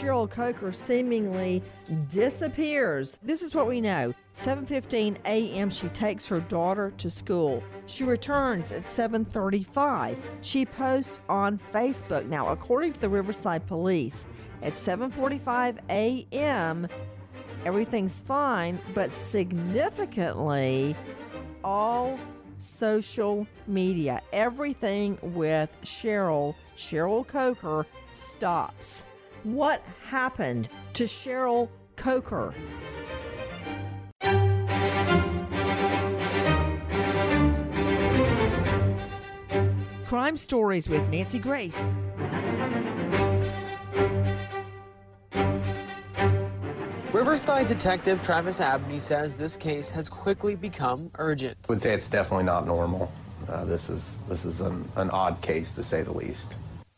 Cheryl Coker seemingly disappears. This is what we know. 7:15 a.m. she takes her daughter to school. She returns at 7:35. She posts on Facebook. Now, according to the Riverside Police, at 7:45 a.m., everything's fine, but significantly all social media, everything with Cheryl, Cheryl Coker stops. What happened to Cheryl Coker? Crime Stories with Nancy Grace. Riverside Detective Travis Abney says this case has quickly become urgent. I would say it's definitely not normal. Uh, this is this is an, an odd case to say the least.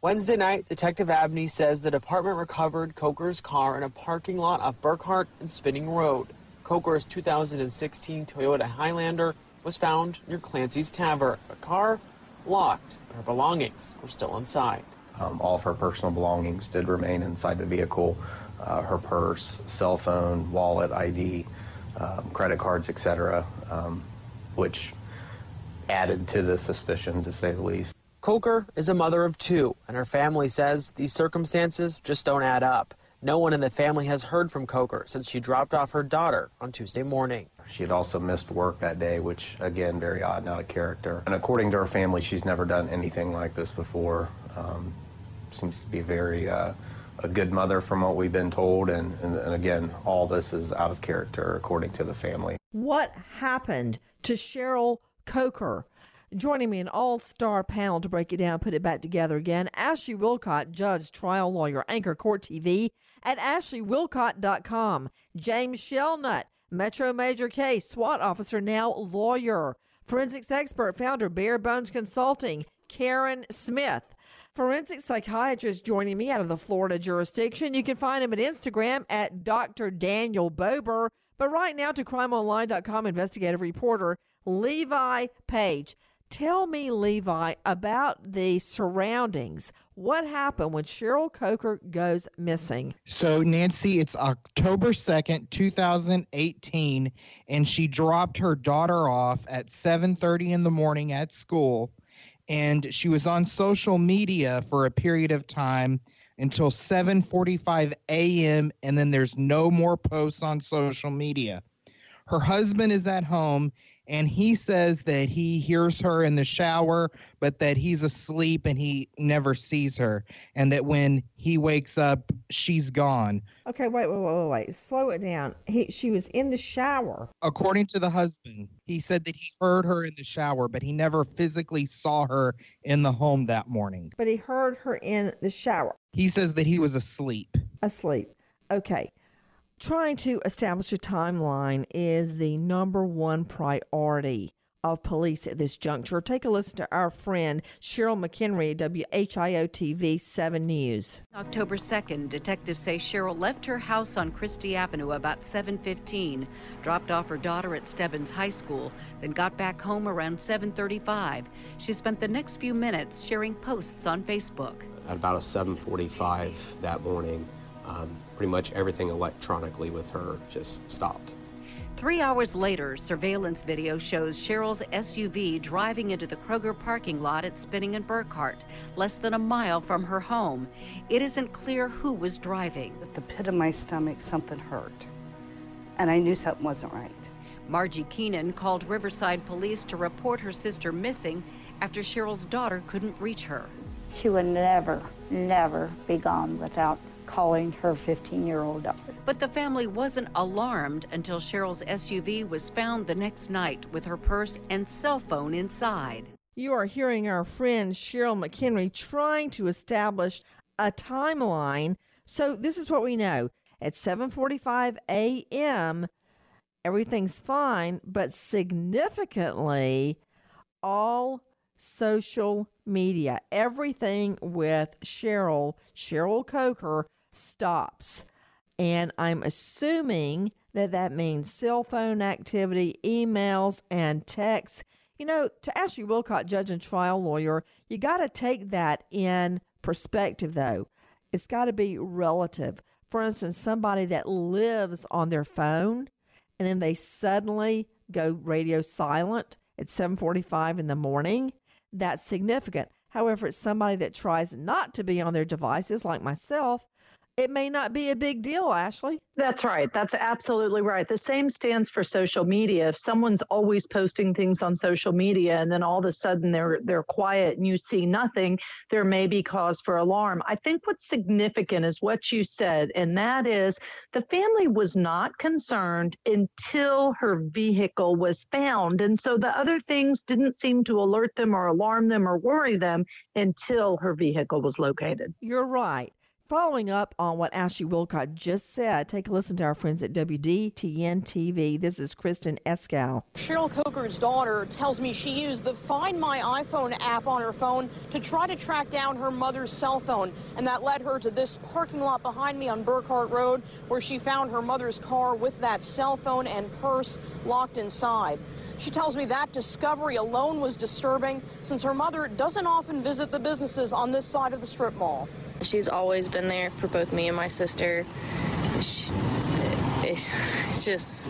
Wednesday night, Detective Abney says the department recovered Coker's car in a parking lot off Burkhardt and Spinning Road. Coker's 2016 Toyota Highlander was found near Clancy's Tavern. The car locked, but her belongings were still inside. Um, all of her personal belongings did remain inside the vehicle. Uh, her purse, cell phone, wallet, ID, um, credit cards, etc., um, which added to the suspicion, to say the least. Coker is a mother of two, and her family says these circumstances just don't add up. No one in the family has heard from Coker since she dropped off her daughter on Tuesday morning. She had also missed work that day, which, again, very odd, not a character. And according to her family, she's never done anything like this before. Um, seems to be very uh, a good mother from what we've been told. And, and, and again, all this is out of character, according to the family. What happened to Cheryl Coker? Joining me an all star panel to break it down, put it back together again, Ashley Willcott, judge, trial lawyer, Anchor Court TV at ashleywillcott.com. James Shelnut, Metro Major Case, SWAT officer, now lawyer. Forensics expert, founder, Bare Bones Consulting, Karen Smith. Forensic psychiatrist joining me out of the Florida jurisdiction. You can find him at Instagram at Dr. Daniel Bober. But right now to crimeonline.com investigative reporter Levi Page. Tell me, Levi, about the surroundings. What happened when Cheryl Coker goes missing? So, Nancy, it's October 2nd, 2018, and she dropped her daughter off at 7:30 in the morning at school, and she was on social media for a period of time until 7:45 a.m. and then there's no more posts on social media. Her husband is at home and he says that he hears her in the shower, but that he's asleep and he never sees her, and that when he wakes up, she's gone. Okay, wait, wait, wait, wait, wait. Slow it down. He, she was in the shower. According to the husband, he said that he heard her in the shower, but he never physically saw her in the home that morning. But he heard her in the shower. He says that he was asleep. Asleep. Okay trying to establish a timeline is the number one priority of police at this juncture. Take a listen to our friend Cheryl McHenry, WHIO TV 7 News. October 2nd, detectives say Cheryl left her house on Christie Avenue about 7:15, dropped off her daughter at Stebbins High School, then got back home around 7:35. She spent the next few minutes sharing posts on Facebook. At about 7:45 that morning, um, pretty much everything electronically with her just stopped. Three hours later, surveillance video shows Cheryl's SUV driving into the Kroger parking lot at Spinning and Burkhardt, less than a mile from her home. It isn't clear who was driving. At the pit of my stomach, something hurt, and I knew something wasn't right. Margie Keenan called Riverside police to report her sister missing after Cheryl's daughter couldn't reach her. She would never, never be gone without calling her 15 year old daughter. But the family wasn't alarmed until Cheryl's SUV was found the next night with her purse and cell phone inside. You are hearing our friend Cheryl McHenry trying to establish a timeline. So this is what we know. At 7:45 a.m., everything's fine, but significantly all social media, everything with Cheryl, Cheryl Coker stops. And I'm assuming that that means cell phone activity, emails, and texts. You know, to Ashley Willcott, judge and trial lawyer, you got to take that in perspective, though. It's got to be relative. For instance, somebody that lives on their phone and then they suddenly go radio silent at 7:45 in the morning, that's significant. However, it's somebody that tries not to be on their devices like myself it may not be a big deal, Ashley. That's right. That's absolutely right. The same stands for social media. If someone's always posting things on social media and then all of a sudden they're they're quiet and you see nothing, there may be cause for alarm. I think what's significant is what you said, and that is the family was not concerned until her vehicle was found. And so the other things didn't seem to alert them or alarm them or worry them until her vehicle was located. You're right. Following up on what Ashley Willcott just said, take a listen to our friends at WDTN TV. This is Kristen Eskow. Cheryl Coker's daughter tells me she used the Find My iPhone app on her phone to try to track down her mother's cell phone, and that led her to this parking lot behind me on Burkhardt Road, where she found her mother's car with that cell phone and purse locked inside. She tells me that discovery alone was disturbing since her mother doesn't often visit the businesses on this side of the strip mall. She's always been there for both me and my sister. She, it's just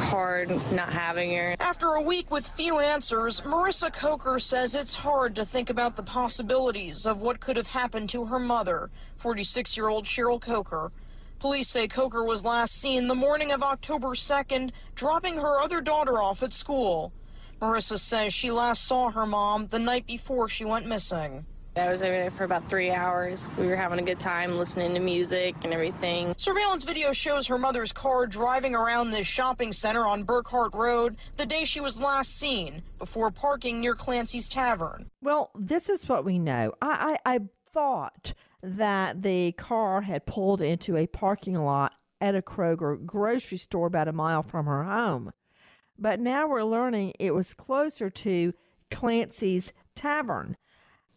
hard not having her. After a week with few answers, Marissa Coker says it's hard to think about the possibilities of what could have happened to her mother, 46 year old Cheryl Coker. Police say Coker was last seen the morning of October 2nd, dropping her other daughter off at school. Marissa says she last saw her mom the night before she went missing. I was over there for about three hours. We were having a good time listening to music and everything. Surveillance video shows her mother's car driving around this shopping center on Burkhardt Road the day she was last seen, before parking near Clancy's Tavern. Well, this is what we know. I, I, I thought that the car had pulled into a parking lot at a Kroger grocery store about a mile from her home. But now we're learning it was closer to Clancy's Tavern.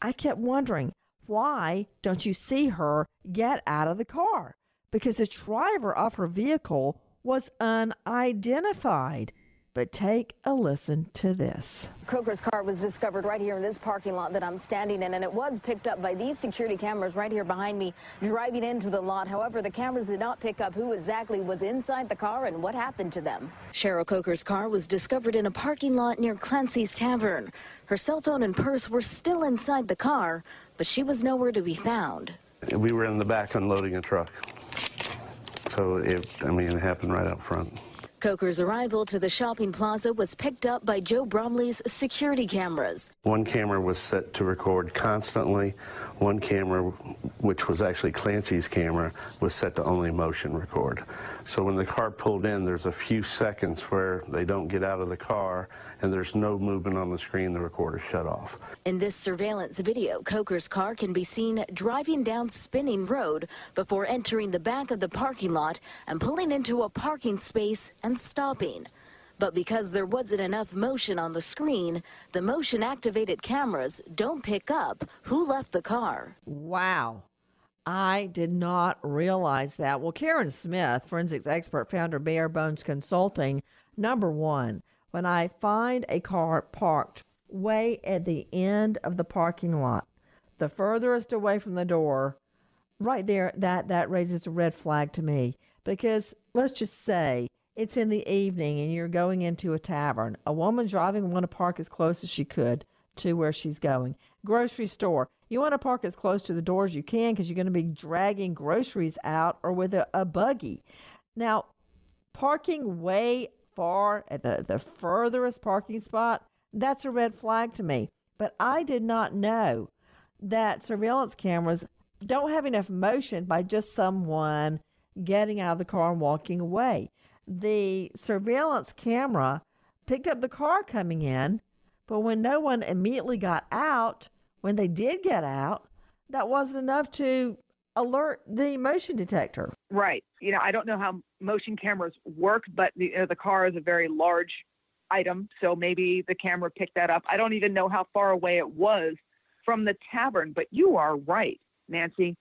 I kept wondering, why don't you see her get out of the car? Because the driver of her vehicle was unidentified. But take a listen to this. Coker's car was discovered right here in this parking lot that I'm standing in, and it was picked up by these security cameras right here behind me driving into the lot. However, the cameras did not pick up who exactly was inside the car and what happened to them. Cheryl Coker's car was discovered in a parking lot near Clancy's Tavern. Her cell phone and purse were still inside the car, but she was nowhere to be found. We were in the back unloading a truck. So, it, I mean, it happened right up front. Coker's arrival to the shopping plaza was picked up by Joe Bromley's security cameras. One camera was set to record constantly. One camera, which was actually Clancy's camera, was set to only motion record. So when the car pulled in, there's a few seconds where they don't get out of the car and there's no movement on the screen. The recorder shut off. In this surveillance video, Coker's car can be seen driving down Spinning Road before entering the back of the parking lot and pulling into a parking space and stopping. But because there wasn't enough motion on the screen, the motion activated cameras don't pick up who left the car. Wow. I did not realize that. Well, Karen Smith, forensics expert, founder Bare Bones Consulting. Number one, when I find a car parked way at the end of the parking lot, the furthest away from the door, right there, that that raises a red flag to me because let's just say it's in the evening and you're going into a tavern. A woman driving want to park as close as she could to where she's going. Grocery store. You want to park as close to the door as you can because you're going to be dragging groceries out or with a, a buggy. Now, parking way far at the, the furthest parking spot, that's a red flag to me. But I did not know that surveillance cameras don't have enough motion by just someone getting out of the car and walking away. The surveillance camera picked up the car coming in, but when no one immediately got out, when they did get out, that wasn't enough to alert the motion detector. Right. You know, I don't know how motion cameras work, but the, you know, the car is a very large item, so maybe the camera picked that up. I don't even know how far away it was from the tavern, but you are right, Nancy.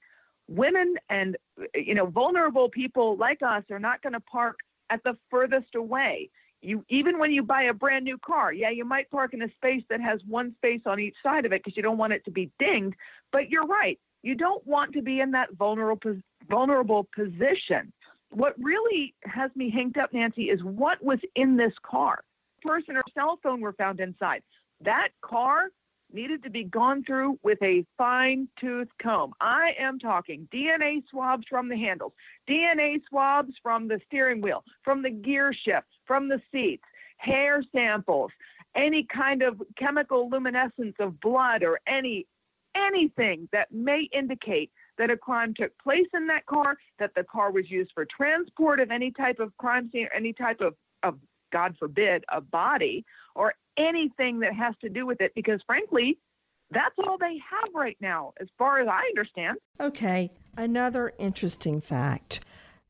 Women and uh, you know vulnerable people like us are not going to park at the furthest away. You even when you buy a brand new car, yeah, you might park in a space that has one space on each side of it because you don't want it to be dinged. But you're right, you don't want to be in that vulnerable vulnerable position. What really has me hanged up, Nancy, is what was in this car. Person or cell phone were found inside. That car needed to be gone through with a fine tooth comb. I am talking DNA swabs from the handles, DNA swabs from the steering wheel, from the gear shift, from the seats, hair samples, any kind of chemical luminescence of blood or any anything that may indicate that a crime took place in that car, that the car was used for transport of any type of crime scene or any type of, of God forbid, a body or anything that has to do with it because, frankly, that's all they have right now, as far as I understand. Okay, another interesting fact.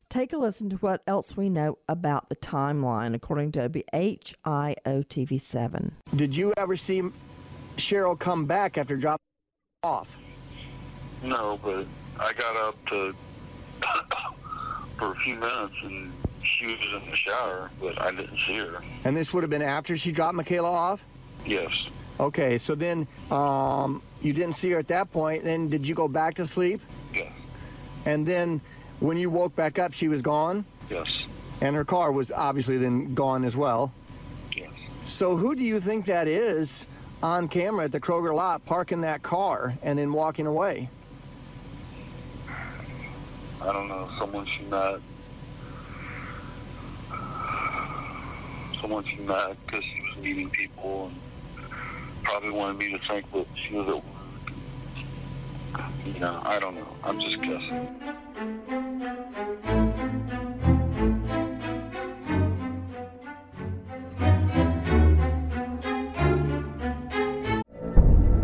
Take a listen to what else we know about the timeline according to WHIO 7 Did you ever see Cheryl come back after dropping off? No, but I got up to for a few minutes and she was in the shower, but I didn't see her. And this would have been after she dropped Michaela off? Yes. Okay, so then um, you didn't see her at that point. Then did you go back to sleep? Yes. And then when you woke back up, she was gone? Yes. And her car was obviously then gone as well? Yes. So who do you think that is on camera at the Kroger lot parking that car and then walking away? I don't know. Someone she met someone she met because she was meeting people and probably wanted me to think that she was at work. You know, I don't know. I'm just guessing.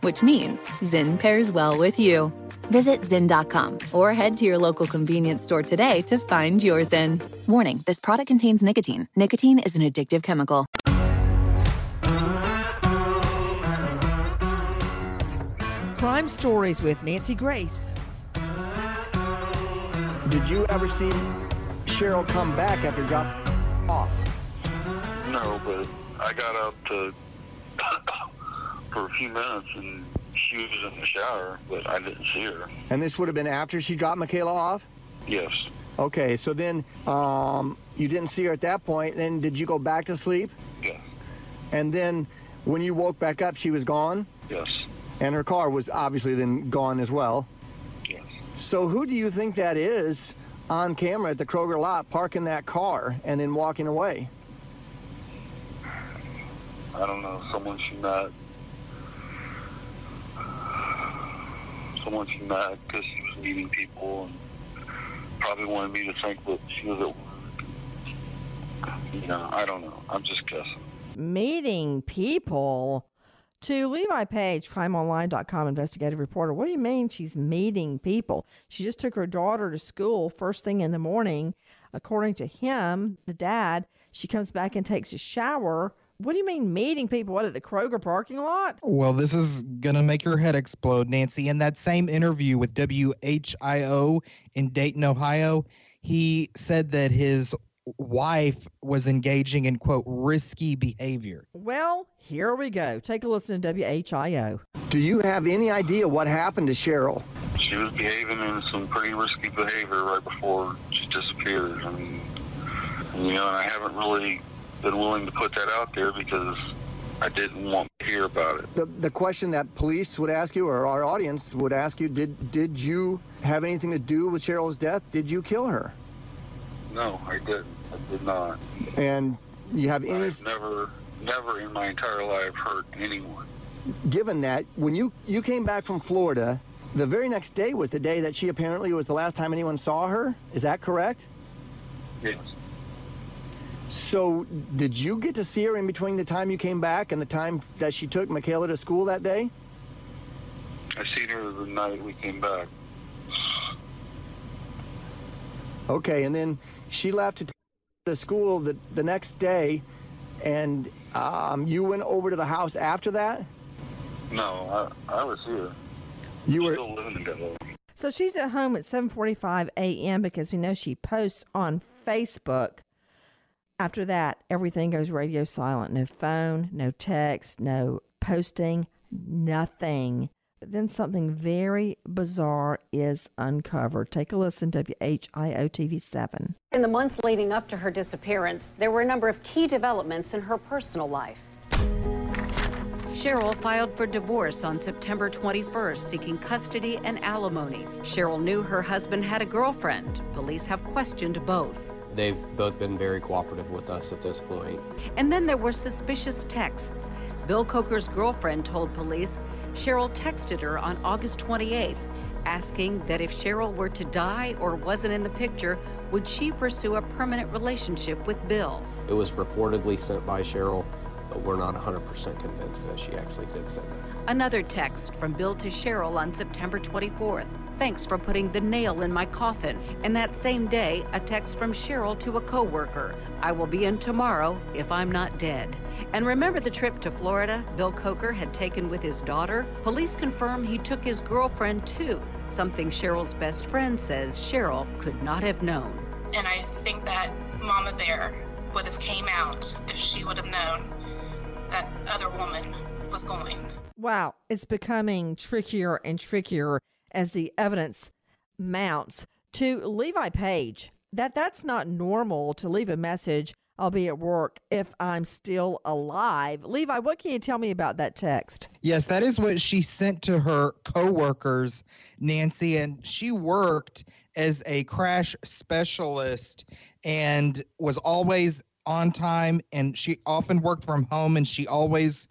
Which means Zyn pairs well with you. Visit Zyn.com or head to your local convenience store today to find your Zyn. Warning this product contains nicotine. Nicotine is an addictive chemical. Crime Stories with Nancy Grace. Did you ever see Cheryl come back after dropping off? No, but I got up to for a few minutes and she was in the shower, but I didn't see her. And this would have been after she dropped Michaela off? Yes. Okay, so then um, you didn't see her at that point. Then did you go back to sleep? Yes. And then when you woke back up, she was gone? Yes. And her car was obviously then gone as well? Yes. So who do you think that is on camera at the Kroger lot parking that car and then walking away? I don't know. Someone she met. Someone she met because she was meeting people and probably wanted me to think that she was at work. You know, I don't know. I'm just guessing. Meeting people. To Levi Page, crimeonline.com investigative reporter. What do you mean she's meeting people? She just took her daughter to school first thing in the morning. According to him, the dad, she comes back and takes a shower. What do you mean meeting people? What at the Kroger parking lot? Well, this is going to make your head explode, Nancy. In that same interview with WHIO in Dayton, Ohio, he said that his wife was engaging in, quote, risky behavior. Well, here we go. Take a listen to WHIO. Do you have any idea what happened to Cheryl? She was behaving in some pretty risky behavior right before she disappeared. I mean, you know, and I haven't really been willing to put that out there because I didn't want to hear about it. The, the question that police would ask you or our audience would ask you, did, did you have anything to do with Cheryl's death? Did you kill her? No, I didn't. I did not. And you have any... I've never, never in my entire life hurt anyone. Given that, when you, you came back from Florida, the very next day was the day that she apparently was the last time anyone saw her. Is that correct? Yes. So, did you get to see her in between the time you came back and the time that she took Michaela to school that day? I seen her the night we came back. Okay, and then she left to, t- to school the, the next day, and um, you went over to the house after that? No, I, I was here. You were still living together. So she's at home at 7:45 a.m. because we know she posts on Facebook. After that, everything goes radio silent. No phone, no text, no posting, nothing. But then something very bizarre is uncovered. Take a listen, WHIO TV 7. In the months leading up to her disappearance, there were a number of key developments in her personal life. Cheryl filed for divorce on September 21st, seeking custody and alimony. Cheryl knew her husband had a girlfriend. Police have questioned both. They've both been very cooperative with us at this point. And then there were suspicious texts. Bill Coker's girlfriend told police Cheryl texted her on August 28th, asking that if Cheryl were to die or wasn't in the picture, would she pursue a permanent relationship with Bill? It was reportedly sent by Cheryl, but we're not 100% convinced that she actually did send it. Another text from Bill to Cheryl on September 24th. Thanks for putting the nail in my coffin. And that same day, a text from Cheryl to a coworker. I will be in tomorrow if I'm not dead. And remember the trip to Florida Bill Coker had taken with his daughter? Police confirm he took his girlfriend too, something Cheryl's best friend says Cheryl could not have known. And I think that Mama Bear would have came out if she would have known that other woman was going. Wow, it's becoming trickier and trickier as the evidence mounts. To Levi Page, that that's not normal to leave a message. I'll be at work if I'm still alive. Levi, what can you tell me about that text? Yes, that is what she sent to her coworkers, Nancy, and she worked as a crash specialist and was always on time and she often worked from home and she always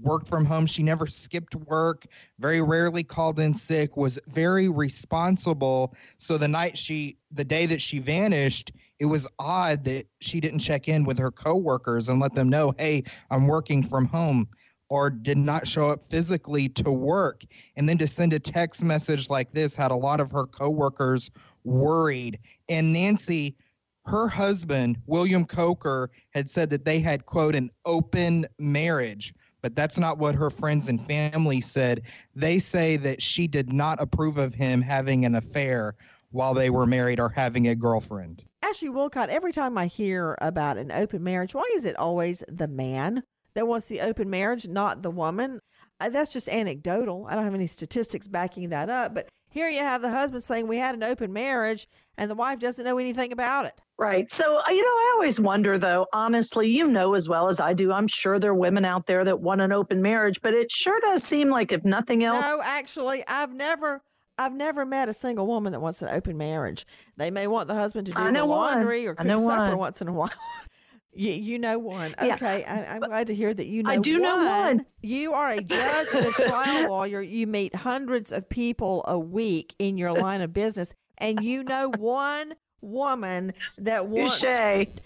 worked from home. She never skipped work, very rarely called in sick, was very responsible. So the night she the day that she vanished, it was odd that she didn't check in with her coworkers and let them know, "Hey, I'm working from home." or did not show up physically to work. And then to send a text message like this had a lot of her coworkers worried. And Nancy, her husband, William Coker, had said that they had, quote, an open marriage. But that's not what her friends and family said. They say that she did not approve of him having an affair while they were married or having a girlfriend. Ashley Willcott, every time I hear about an open marriage, why is it always the man that wants the open marriage, not the woman? Uh, that's just anecdotal. I don't have any statistics backing that up. But here you have the husband saying we had an open marriage and the wife doesn't know anything about it. Right. So, uh, you know, I always wonder, though, honestly, you know as well as I do, I'm sure there are women out there that want an open marriage, but it sure does seem like, if nothing else. No, actually, I've never. I've never met a single woman that wants an open marriage. They may want the husband to do the know one. laundry or cook supper one. once in a while. you, you know one. Yeah. Okay. I, I'm glad to hear that you know I do know one. You are a judge and a trial lawyer. You meet hundreds of people a week in your line of business, and you know one woman that wants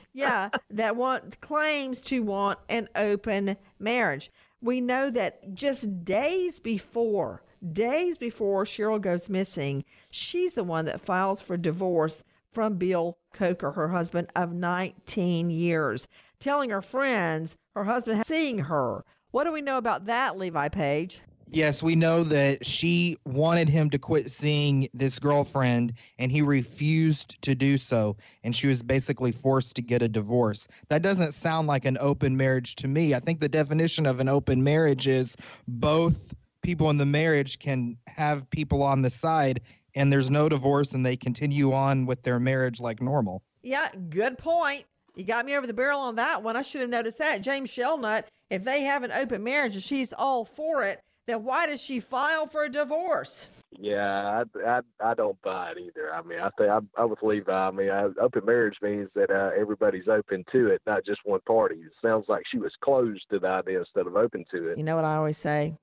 yeah that want claims to want an open marriage. We know that just days before days before cheryl goes missing she's the one that files for divorce from bill coker her husband of 19 years telling her friends her husband has seeing her. What do we know about that levi page Yes, we know that she wanted him to quit seeing this girlfriend and he refused to do so. And she was basically forced to get a divorce. That doesn't sound like an open marriage to me. I think the definition of an open marriage is both people in the marriage can have people on the side and there's no divorce and they continue on with their marriage like normal. Yeah, good point. You got me over the barrel on that one. I should have noticed that. James Shelnut, if they have an open marriage and she's all for it, then why does she file for a divorce? Yeah, I, I I don't buy it either. I mean, I think I'm, I'm with Levi. I mean, I, open marriage means that uh, everybody's open to it, not just one party. It sounds like she was closed to the idea instead of open to it. You know what I always say?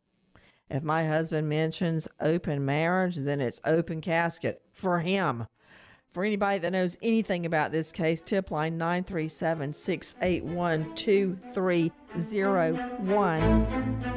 If my husband mentions open marriage, then it's open casket for him. For anybody that knows anything about this case, tip line 937 681 2301.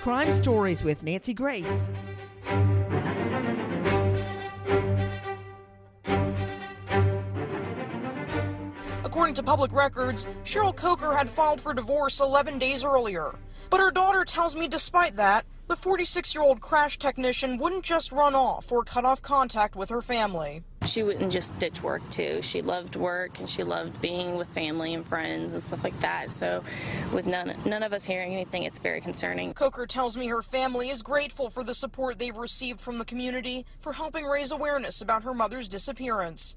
Crime Stories with Nancy Grace. According to public records, Cheryl Coker had filed for divorce 11 days earlier. But her daughter tells me despite that, the 46 year old crash technician wouldn't just run off or cut off contact with her family. She wouldn't just ditch work too. She loved work and she loved being with family and friends and stuff like that. So, with none none of us hearing anything, it's very concerning. Coker tells me her family is grateful for the support they've received from the community for helping raise awareness about her mother's disappearance.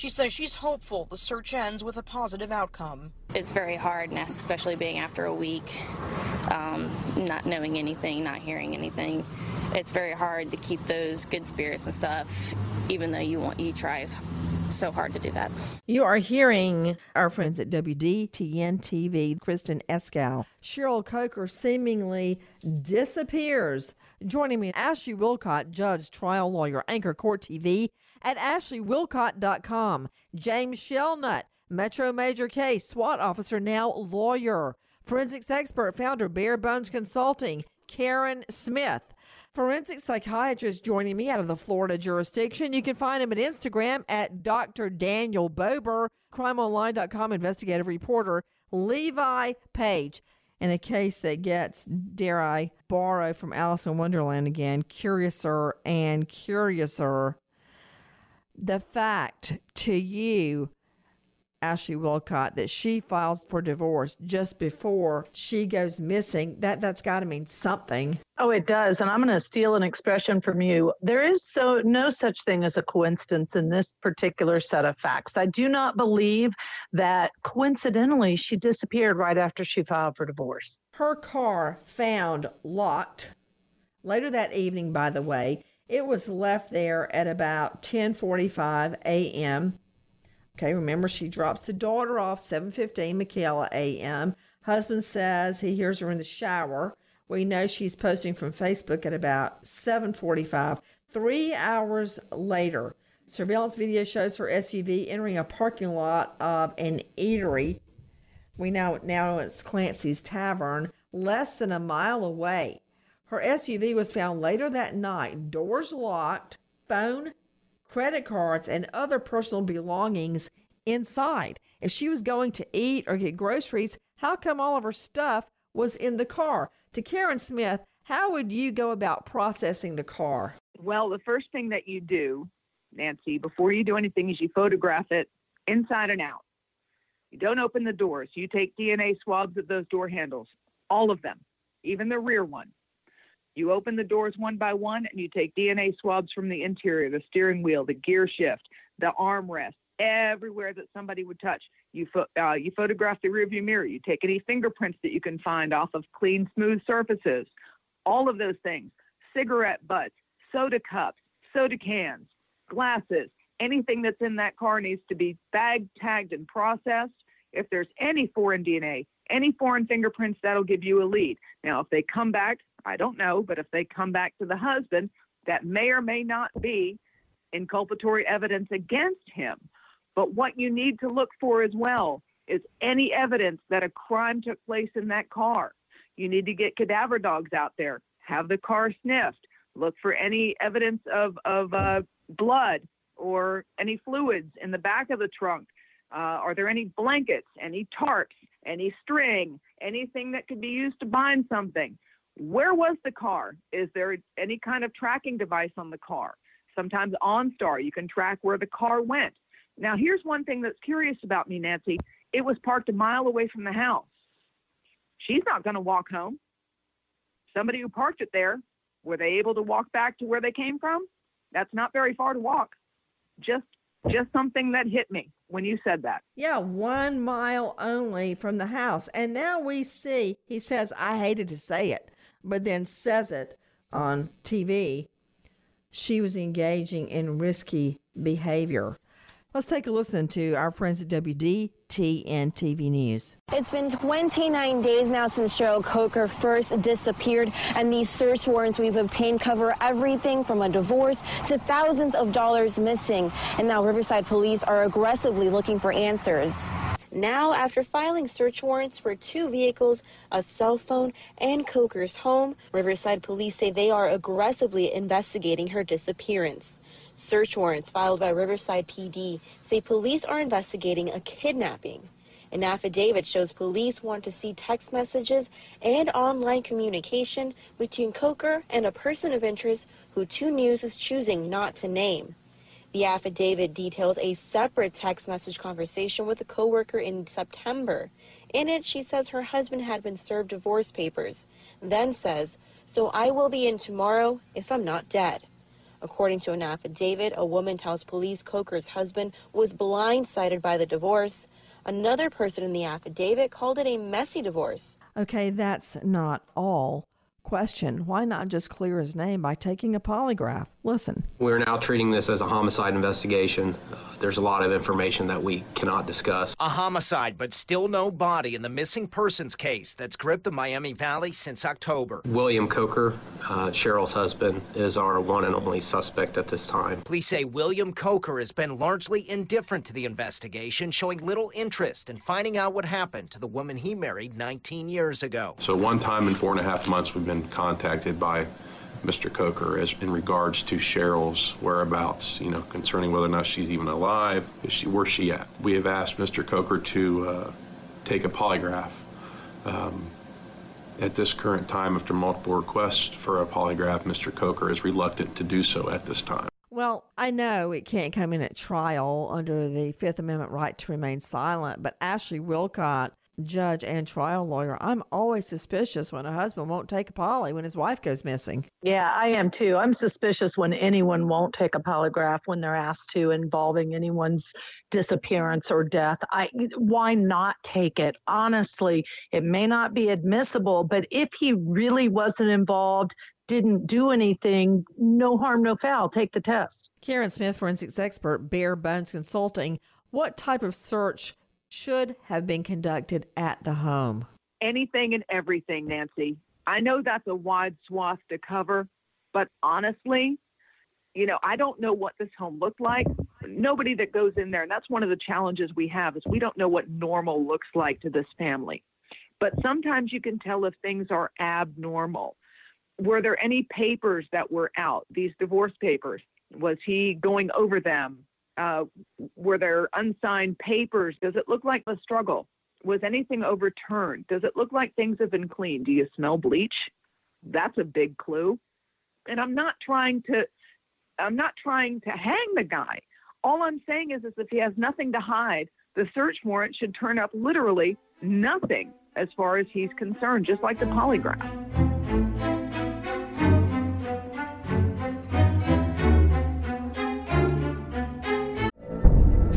She says she's hopeful the search ends with a positive outcome. It's very hard, and especially being after a week, um, not knowing anything, not hearing anything. It's very hard to keep those good spirits and stuff, even though you want you try so hard to do that. You are hearing our friends at WDTN TV, Kristen Eskow. Cheryl Coker seemingly disappears. Joining me, Ashley Willcott, judge, trial lawyer, anchor court TV at ashleywillcott.com. James Shelnut, Metro Major Case, SWAT officer, now lawyer. Forensics expert, founder, Bare Bones Consulting, Karen Smith. Forensic psychiatrist joining me out of the Florida jurisdiction. You can find him at Instagram at Dr. Daniel Bober, crimeonline.com investigative reporter, Levi Page. In a case that gets, dare I borrow from Alice in Wonderland again, curiouser and curiouser. The fact to you Ashley Willcott that she files for divorce just before she goes missing, that that's got to mean something. Oh, it does. And I'm going to steal an expression from you. There is so no such thing as a coincidence in this particular set of facts. I do not believe that coincidentally she disappeared right after she filed for divorce. Her car found locked later that evening, by the way. It was left there at about 10:45 a.m. Okay, remember she drops the daughter off 7:15 Michaela a.m. Husband says he hears her in the shower. We know she's posting from Facebook at about 7:45. 3 hours later, surveillance video shows her SUV entering a parking lot of an eatery. We know now it's Clancy's Tavern, less than a mile away. Her SUV was found later that night, doors locked, phone credit cards, and other personal belongings inside. If she was going to eat or get groceries, how come all of her stuff was in the car? To Karen Smith, how would you go about processing the car? Well, the first thing that you do, Nancy, before you do anything is you photograph it inside and out. You don't open the doors. You take DNA swabs of those door handles, all of them, even the rear one. You open the doors one by one and you take DNA swabs from the interior, the steering wheel, the gear shift, the armrest, everywhere that somebody would touch. You, fo- uh, you photograph the rearview mirror. You take any fingerprints that you can find off of clean, smooth surfaces. All of those things. Cigarette butts, soda cups, soda cans, glasses, anything that's in that car needs to be bagged, tagged, and processed. If there's any foreign DNA, any foreign fingerprints, that'll give you a lead. Now, if they come back I don't know, but if they come back to the husband, that may or may not be inculpatory evidence against him. But what you need to look for as well is any evidence that a crime took place in that car. You need to get cadaver dogs out there, have the car sniffed, look for any evidence of, of uh, blood or any fluids in the back of the trunk. Uh, are there any blankets, any tarps, any string, anything that could be used to bind something? Where was the car? Is there any kind of tracking device on the car? Sometimes OnStar, you can track where the car went. Now, here's one thing that's curious about me, Nancy. It was parked a mile away from the house. She's not going to walk home. Somebody who parked it there, were they able to walk back to where they came from? That's not very far to walk. Just just something that hit me when you said that. Yeah, one mile only from the house. And now we see, he says, I hated to say it, but then says it on TV, she was engaging in risky behavior. Let's take a listen to our friends at WDTN TV News. It's been 29 days now since Cheryl Coker first disappeared, and these search warrants we've obtained cover everything from a divorce to thousands of dollars missing. And now Riverside police are aggressively looking for answers. Now, after filing search warrants for two vehicles, a cell phone, and Coker's home, Riverside police say they are aggressively investigating her disappearance. Search warrants filed by Riverside PD say police are investigating a kidnapping. An affidavit shows police want to see text messages and online communication between Coker and a person of interest who 2 News is choosing not to name. The affidavit details a separate text message conversation with a coworker in September. In it, she says her husband had been served divorce papers, then says, So I will be in tomorrow if I'm not dead. According to an affidavit, a woman tells police Coker's husband was blindsided by the divorce. Another person in the affidavit called it a messy divorce. Okay, that's not all. Question Why not just clear his name by taking a polygraph? Listen. We're now treating this as a homicide investigation. Uh, there's a lot of information that we cannot discuss. A homicide, but still no body in the missing persons case that's gripped the Miami Valley since October. William Coker, uh, Cheryl's husband, is our one and only suspect at this time. Police say William Coker has been largely indifferent to the investigation, showing little interest in finding out what happened to the woman he married 19 years ago. So, one time in four and a half months, we've been contacted by Mr. Coker as in regards to Cheryl's whereabouts, you know, concerning whether or not she's even alive, is she, where's she at? We have asked Mr. Coker to uh, take a polygraph. Um, at this current time, after multiple requests for a polygraph, Mr. Coker is reluctant to do so at this time. Well, I know it can't come in at trial under the Fifth Amendment right to remain silent, but Ashley Willcott judge and trial lawyer, I'm always suspicious when a husband won't take a poly when his wife goes missing. Yeah, I am too. I'm suspicious when anyone won't take a polygraph when they're asked to involving anyone's disappearance or death. I why not take it? Honestly, it may not be admissible, but if he really wasn't involved, didn't do anything, no harm, no foul. Take the test. Karen Smith, forensics expert, Bare Bones Consulting. What type of search should have been conducted at the home? Anything and everything, Nancy. I know that's a wide swath to cover, but honestly, you know, I don't know what this home looked like. Nobody that goes in there, and that's one of the challenges we have is we don't know what normal looks like to this family. But sometimes you can tell if things are abnormal. Were there any papers that were out? These divorce papers. Was he going over them? Uh, were there unsigned papers? Does it look like a struggle? Was anything overturned? Does it look like things have been cleaned? Do you smell bleach? That's a big clue. And I'm not trying to I'm not trying to hang the guy. All I'm saying is, is if he has nothing to hide, the search warrant should turn up literally nothing as far as he's concerned, just like the polygraph.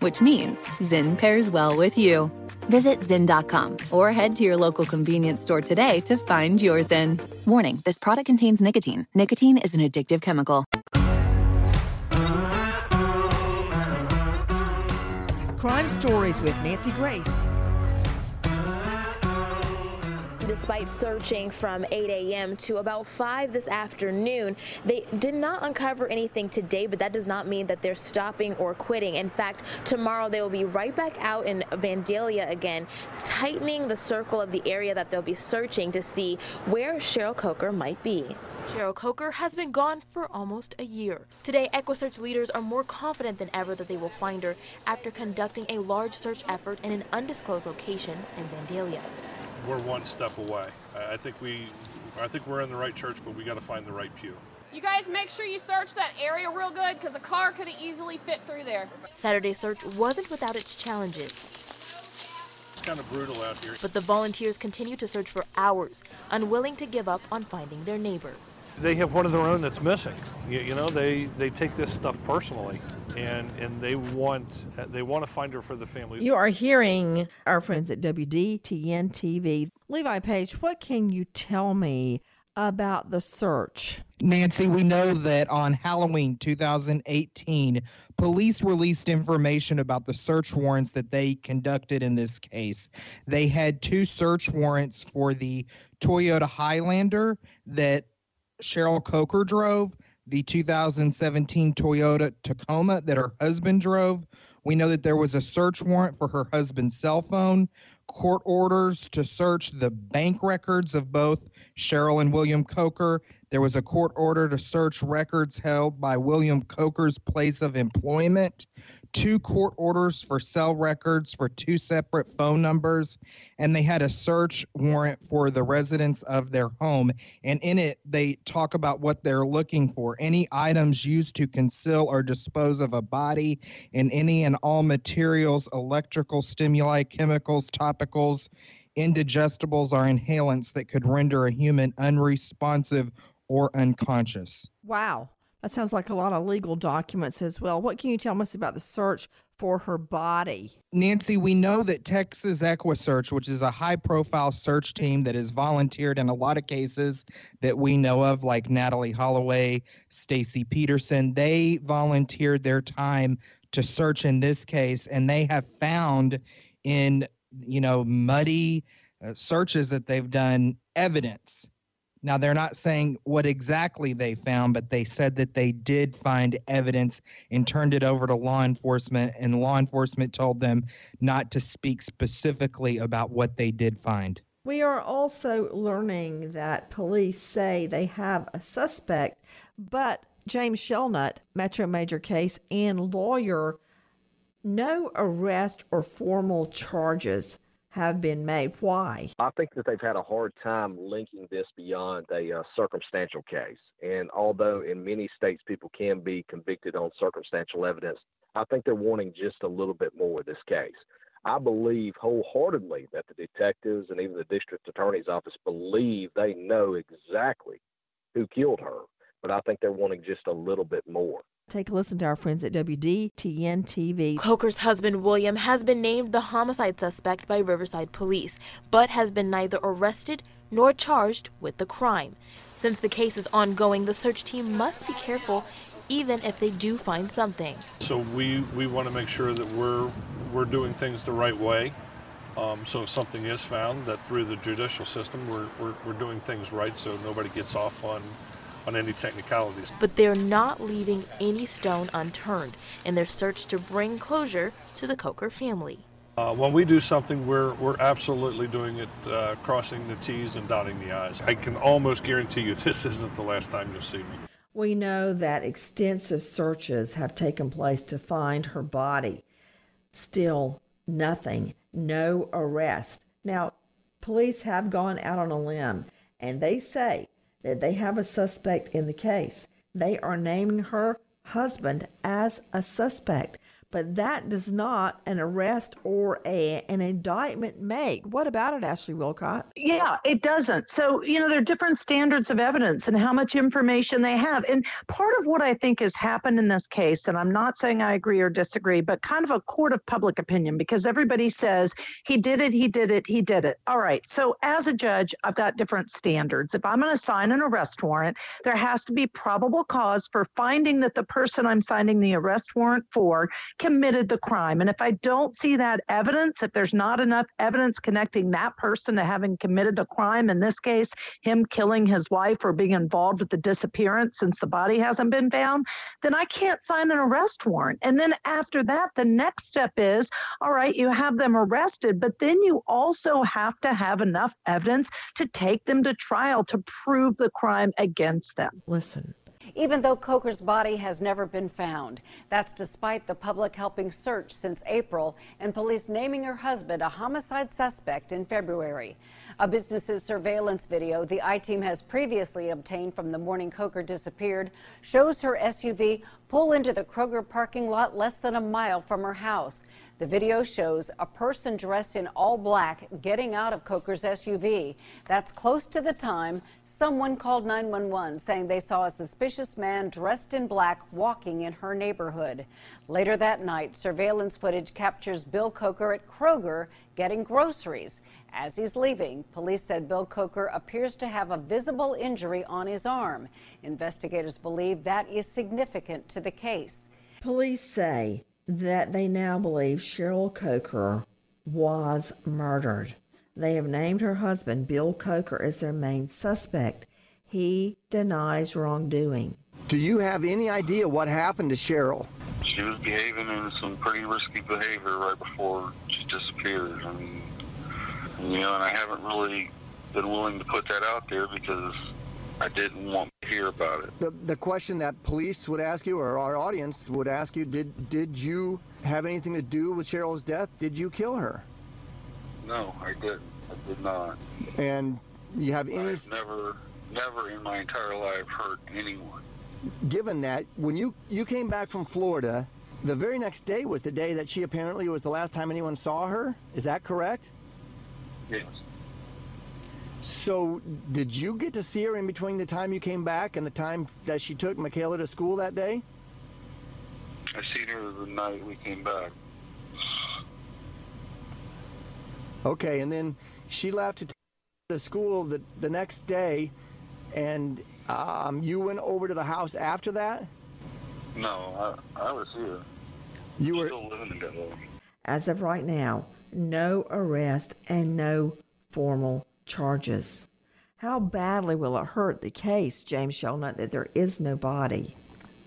which means Zyn pairs well with you. Visit Zyn.com or head to your local convenience store today to find your Zyn. Warning this product contains nicotine. Nicotine is an addictive chemical. Crime Stories with Nancy Grace. Despite searching from 8 a.m. to about 5 this afternoon. They did not uncover anything today, but that does not mean that they're stopping or quitting. In fact, tomorrow they will be right back out in Vandalia again, tightening the circle of the area that they'll be searching to see where Cheryl Coker might be. Cheryl Coker has been gone for almost a year. Today, EquuSearch leaders are more confident than ever that they will find her after conducting a large search effort in an undisclosed location in Vandalia we're one step away. I think we, I think we're in the right church, but we got to find the right pew. You guys make sure you search that area real good because a car could have easily fit through there. Saturday's search wasn't without its challenges. It's kind of brutal out here. But the volunteers continue to search for hours, unwilling to give up on finding their neighbor. They have one of their own that's missing. You, you know, they, they take this stuff personally, and and they want they want to find her for the family. You are hearing our friends at WDTN TV. Levi Page, what can you tell me about the search? Nancy, we know that on Halloween 2018, police released information about the search warrants that they conducted in this case. They had two search warrants for the Toyota Highlander that Cheryl Coker drove, the 2017 Toyota Tacoma that her husband drove. We know that there was a search warrant for her husband's cell phone, court orders to search the bank records of both Cheryl and William Coker. There was a court order to search records held by William Coker's place of employment, two court orders for cell records for two separate phone numbers, and they had a search warrant for the residence of their home. And in it, they talk about what they're looking for any items used to conceal or dispose of a body, and any and all materials, electrical stimuli, chemicals, topicals, indigestibles, or inhalants that could render a human unresponsive or unconscious. Wow. That sounds like a lot of legal documents as well. What can you tell us about the search for her body? Nancy, we know that Texas EquuSearch, which is a high profile search team that has volunteered in a lot of cases that we know of, like Natalee Holloway, Stacy Peterson, they volunteered their time to search in this case, and they have found in, you know, muddy uh, searches that they've done evidence now, they're not saying what exactly they found, but they said that they did find evidence and turned it over to law enforcement, and law enforcement told them not to speak specifically about what they did find. We are also learning that police say they have a suspect, but James Shelnut, Metro Major case and lawyer, no arrest or formal charges have been made. Why? I think that they've had a hard time linking this beyond a uh, circumstantial case. And although in many states people can be convicted on circumstantial evidence, I think they're wanting just a little bit more with this case. I believe wholeheartedly that the detectives and even the district attorney's office believe they know exactly who killed her, but I think they're wanting just a little bit more. Take a listen to our friends at WDTN TV. Coker's husband, William, has been named the homicide suspect by Riverside Police, but has been neither arrested nor charged with the crime. Since the case is ongoing, the search team must be careful even if they do find something. So we, we want to make sure that we're, we're doing things the right way. Um, so if something is found, that through the judicial system, we're, we're, we're doing things right so nobody gets off on on any technicalities. But they're not leaving any stone unturned in their search to bring closure to the Coker family. Uh, when we do something, we're, we're absolutely doing it uh, crossing the T's and dotting the I's. I can almost guarantee you this isn't the last time you'll see me. We know that extensive searches have taken place to find her body. Still, nothing, no arrest. Now, police have gone out on a limb and they say that they have a suspect in the case. They are naming her husband as a suspect but that does not an arrest or a, an indictment make. What about it, Ashley Willcott? Yeah, it doesn't. So, you know, there are different standards of evidence and how much information they have. And part of what I think has happened in this case, and I'm not saying I agree or disagree, but kind of a court of public opinion because everybody says he did it, he did it, he did it. All right. So, as a judge, I've got different standards. If I'm going to sign an arrest warrant, there has to be probable cause for finding that the person I'm signing the arrest warrant for committed the crime. And if I don't see that evidence, if there's not enough evidence connecting that person to having committed the crime, in this case, him killing his wife or being involved with the disappearance since the body hasn't been found, then I can't sign an arrest warrant. And then after that, the next step is all right, you have them arrested, but then you also have to have enough evidence to take them to trial to prove the crime against them. Listen even though Coker's body has never been found. That's despite the public helping search since April and police naming her husband a homicide suspect in February. A business's surveillance video the I team has previously obtained from the morning Coker disappeared shows her SUV pull into the Kroger parking lot less than a mile from her house. The video shows a person dressed in all black getting out of Coker's SUV. That's close to the time someone called 911 saying they saw a suspicious man dressed in black walking in her neighborhood. Later that night, surveillance footage captures Bill Coker at Kroger getting groceries. As he's leaving, police said Bill Coker appears to have a visible injury on his arm. Investigators believe that is significant to the case. Police say that they now believe Cheryl Coker was murdered. They have named her husband, Bill Coker, as their main suspect. He denies wrongdoing. Do you have any idea what happened to Cheryl? She was behaving in some pretty risky behavior right before she disappeared. I mean, you know, and I haven't really been willing to put that out there because I didn't want to hear about it. The, the question that police would ask you, or our audience would ask you, did did you have anything to do with Cheryl's death? Did you kill her? No, I didn't. I did not. And you have any? I've never, never in my entire life hurt anyone. Given that, when you you came back from Florida, the very next day was the day that she apparently was the last time anyone saw her. Is that correct? Yes. So, did you get to see her in between the time you came back and the time that she took Michaela to school that day? I seen her the night we came back. Okay, and then she left to, to school the, the next day, and um, you went over to the house after that? No, I, I was here. You were still living together. As of right now, no arrest and no formal charges. How badly will it hurt the case, James Shelnut, that there is no body?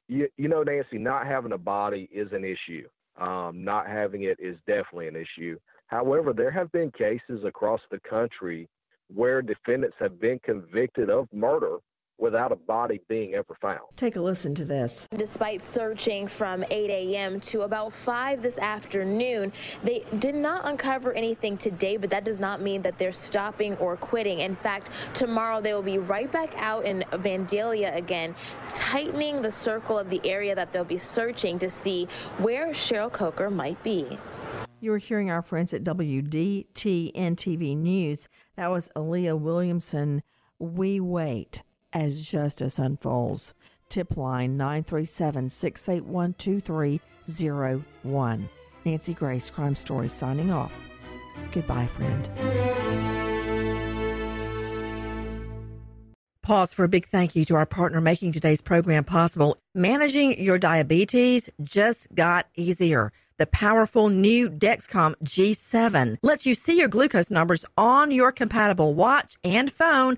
You, you know, Nancy, not having a body is an issue. Um, not having it is definitely an issue. However, there have been cases across the country where defendants have been convicted of murder without a body being ever found. Take a listen to this. Despite searching from 8 a.m. to about 5 this afternoon, they did not uncover anything today, but that does not mean that they're stopping or quitting. In fact, tomorrow they will be right back out in Vandalia again, tightening the circle of the area that they'll be searching to see where Cheryl Coker might be. You're hearing our friends at WDTN TV News. That was Aaliyah Williamson. We wait as justice unfolds. Tip line 937 681 2301. Nancy Grace, Crime Story, signing off. Goodbye, friend. Pause for a big thank you to our partner making today's program possible. Managing your diabetes just got easier. The powerful new Dexcom G7 lets you see your glucose numbers on your compatible watch and phone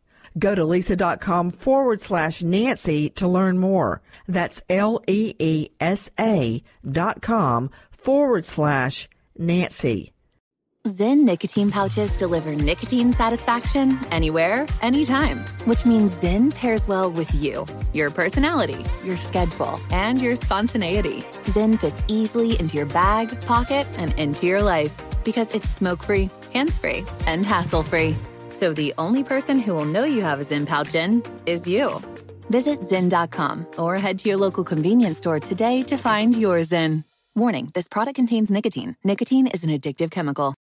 Go to leesa.com forward slash Nancy to learn more. That's L E E S A dot com forward slash Nancy. Zyn nicotine pouches deliver nicotine satisfaction anywhere, anytime, which means Zyn pairs well with you, your personality, your schedule, and your spontaneity. Zyn fits easily into your bag, pocket, and into your life because it's smoke free, hands free, and hassle free. So the only person who will know you have a Zyn pouch in is you. Visit Zyn.com or head to your local convenience store today to find your Zyn. Warning this product contains nicotine. Nicotine is an addictive chemical.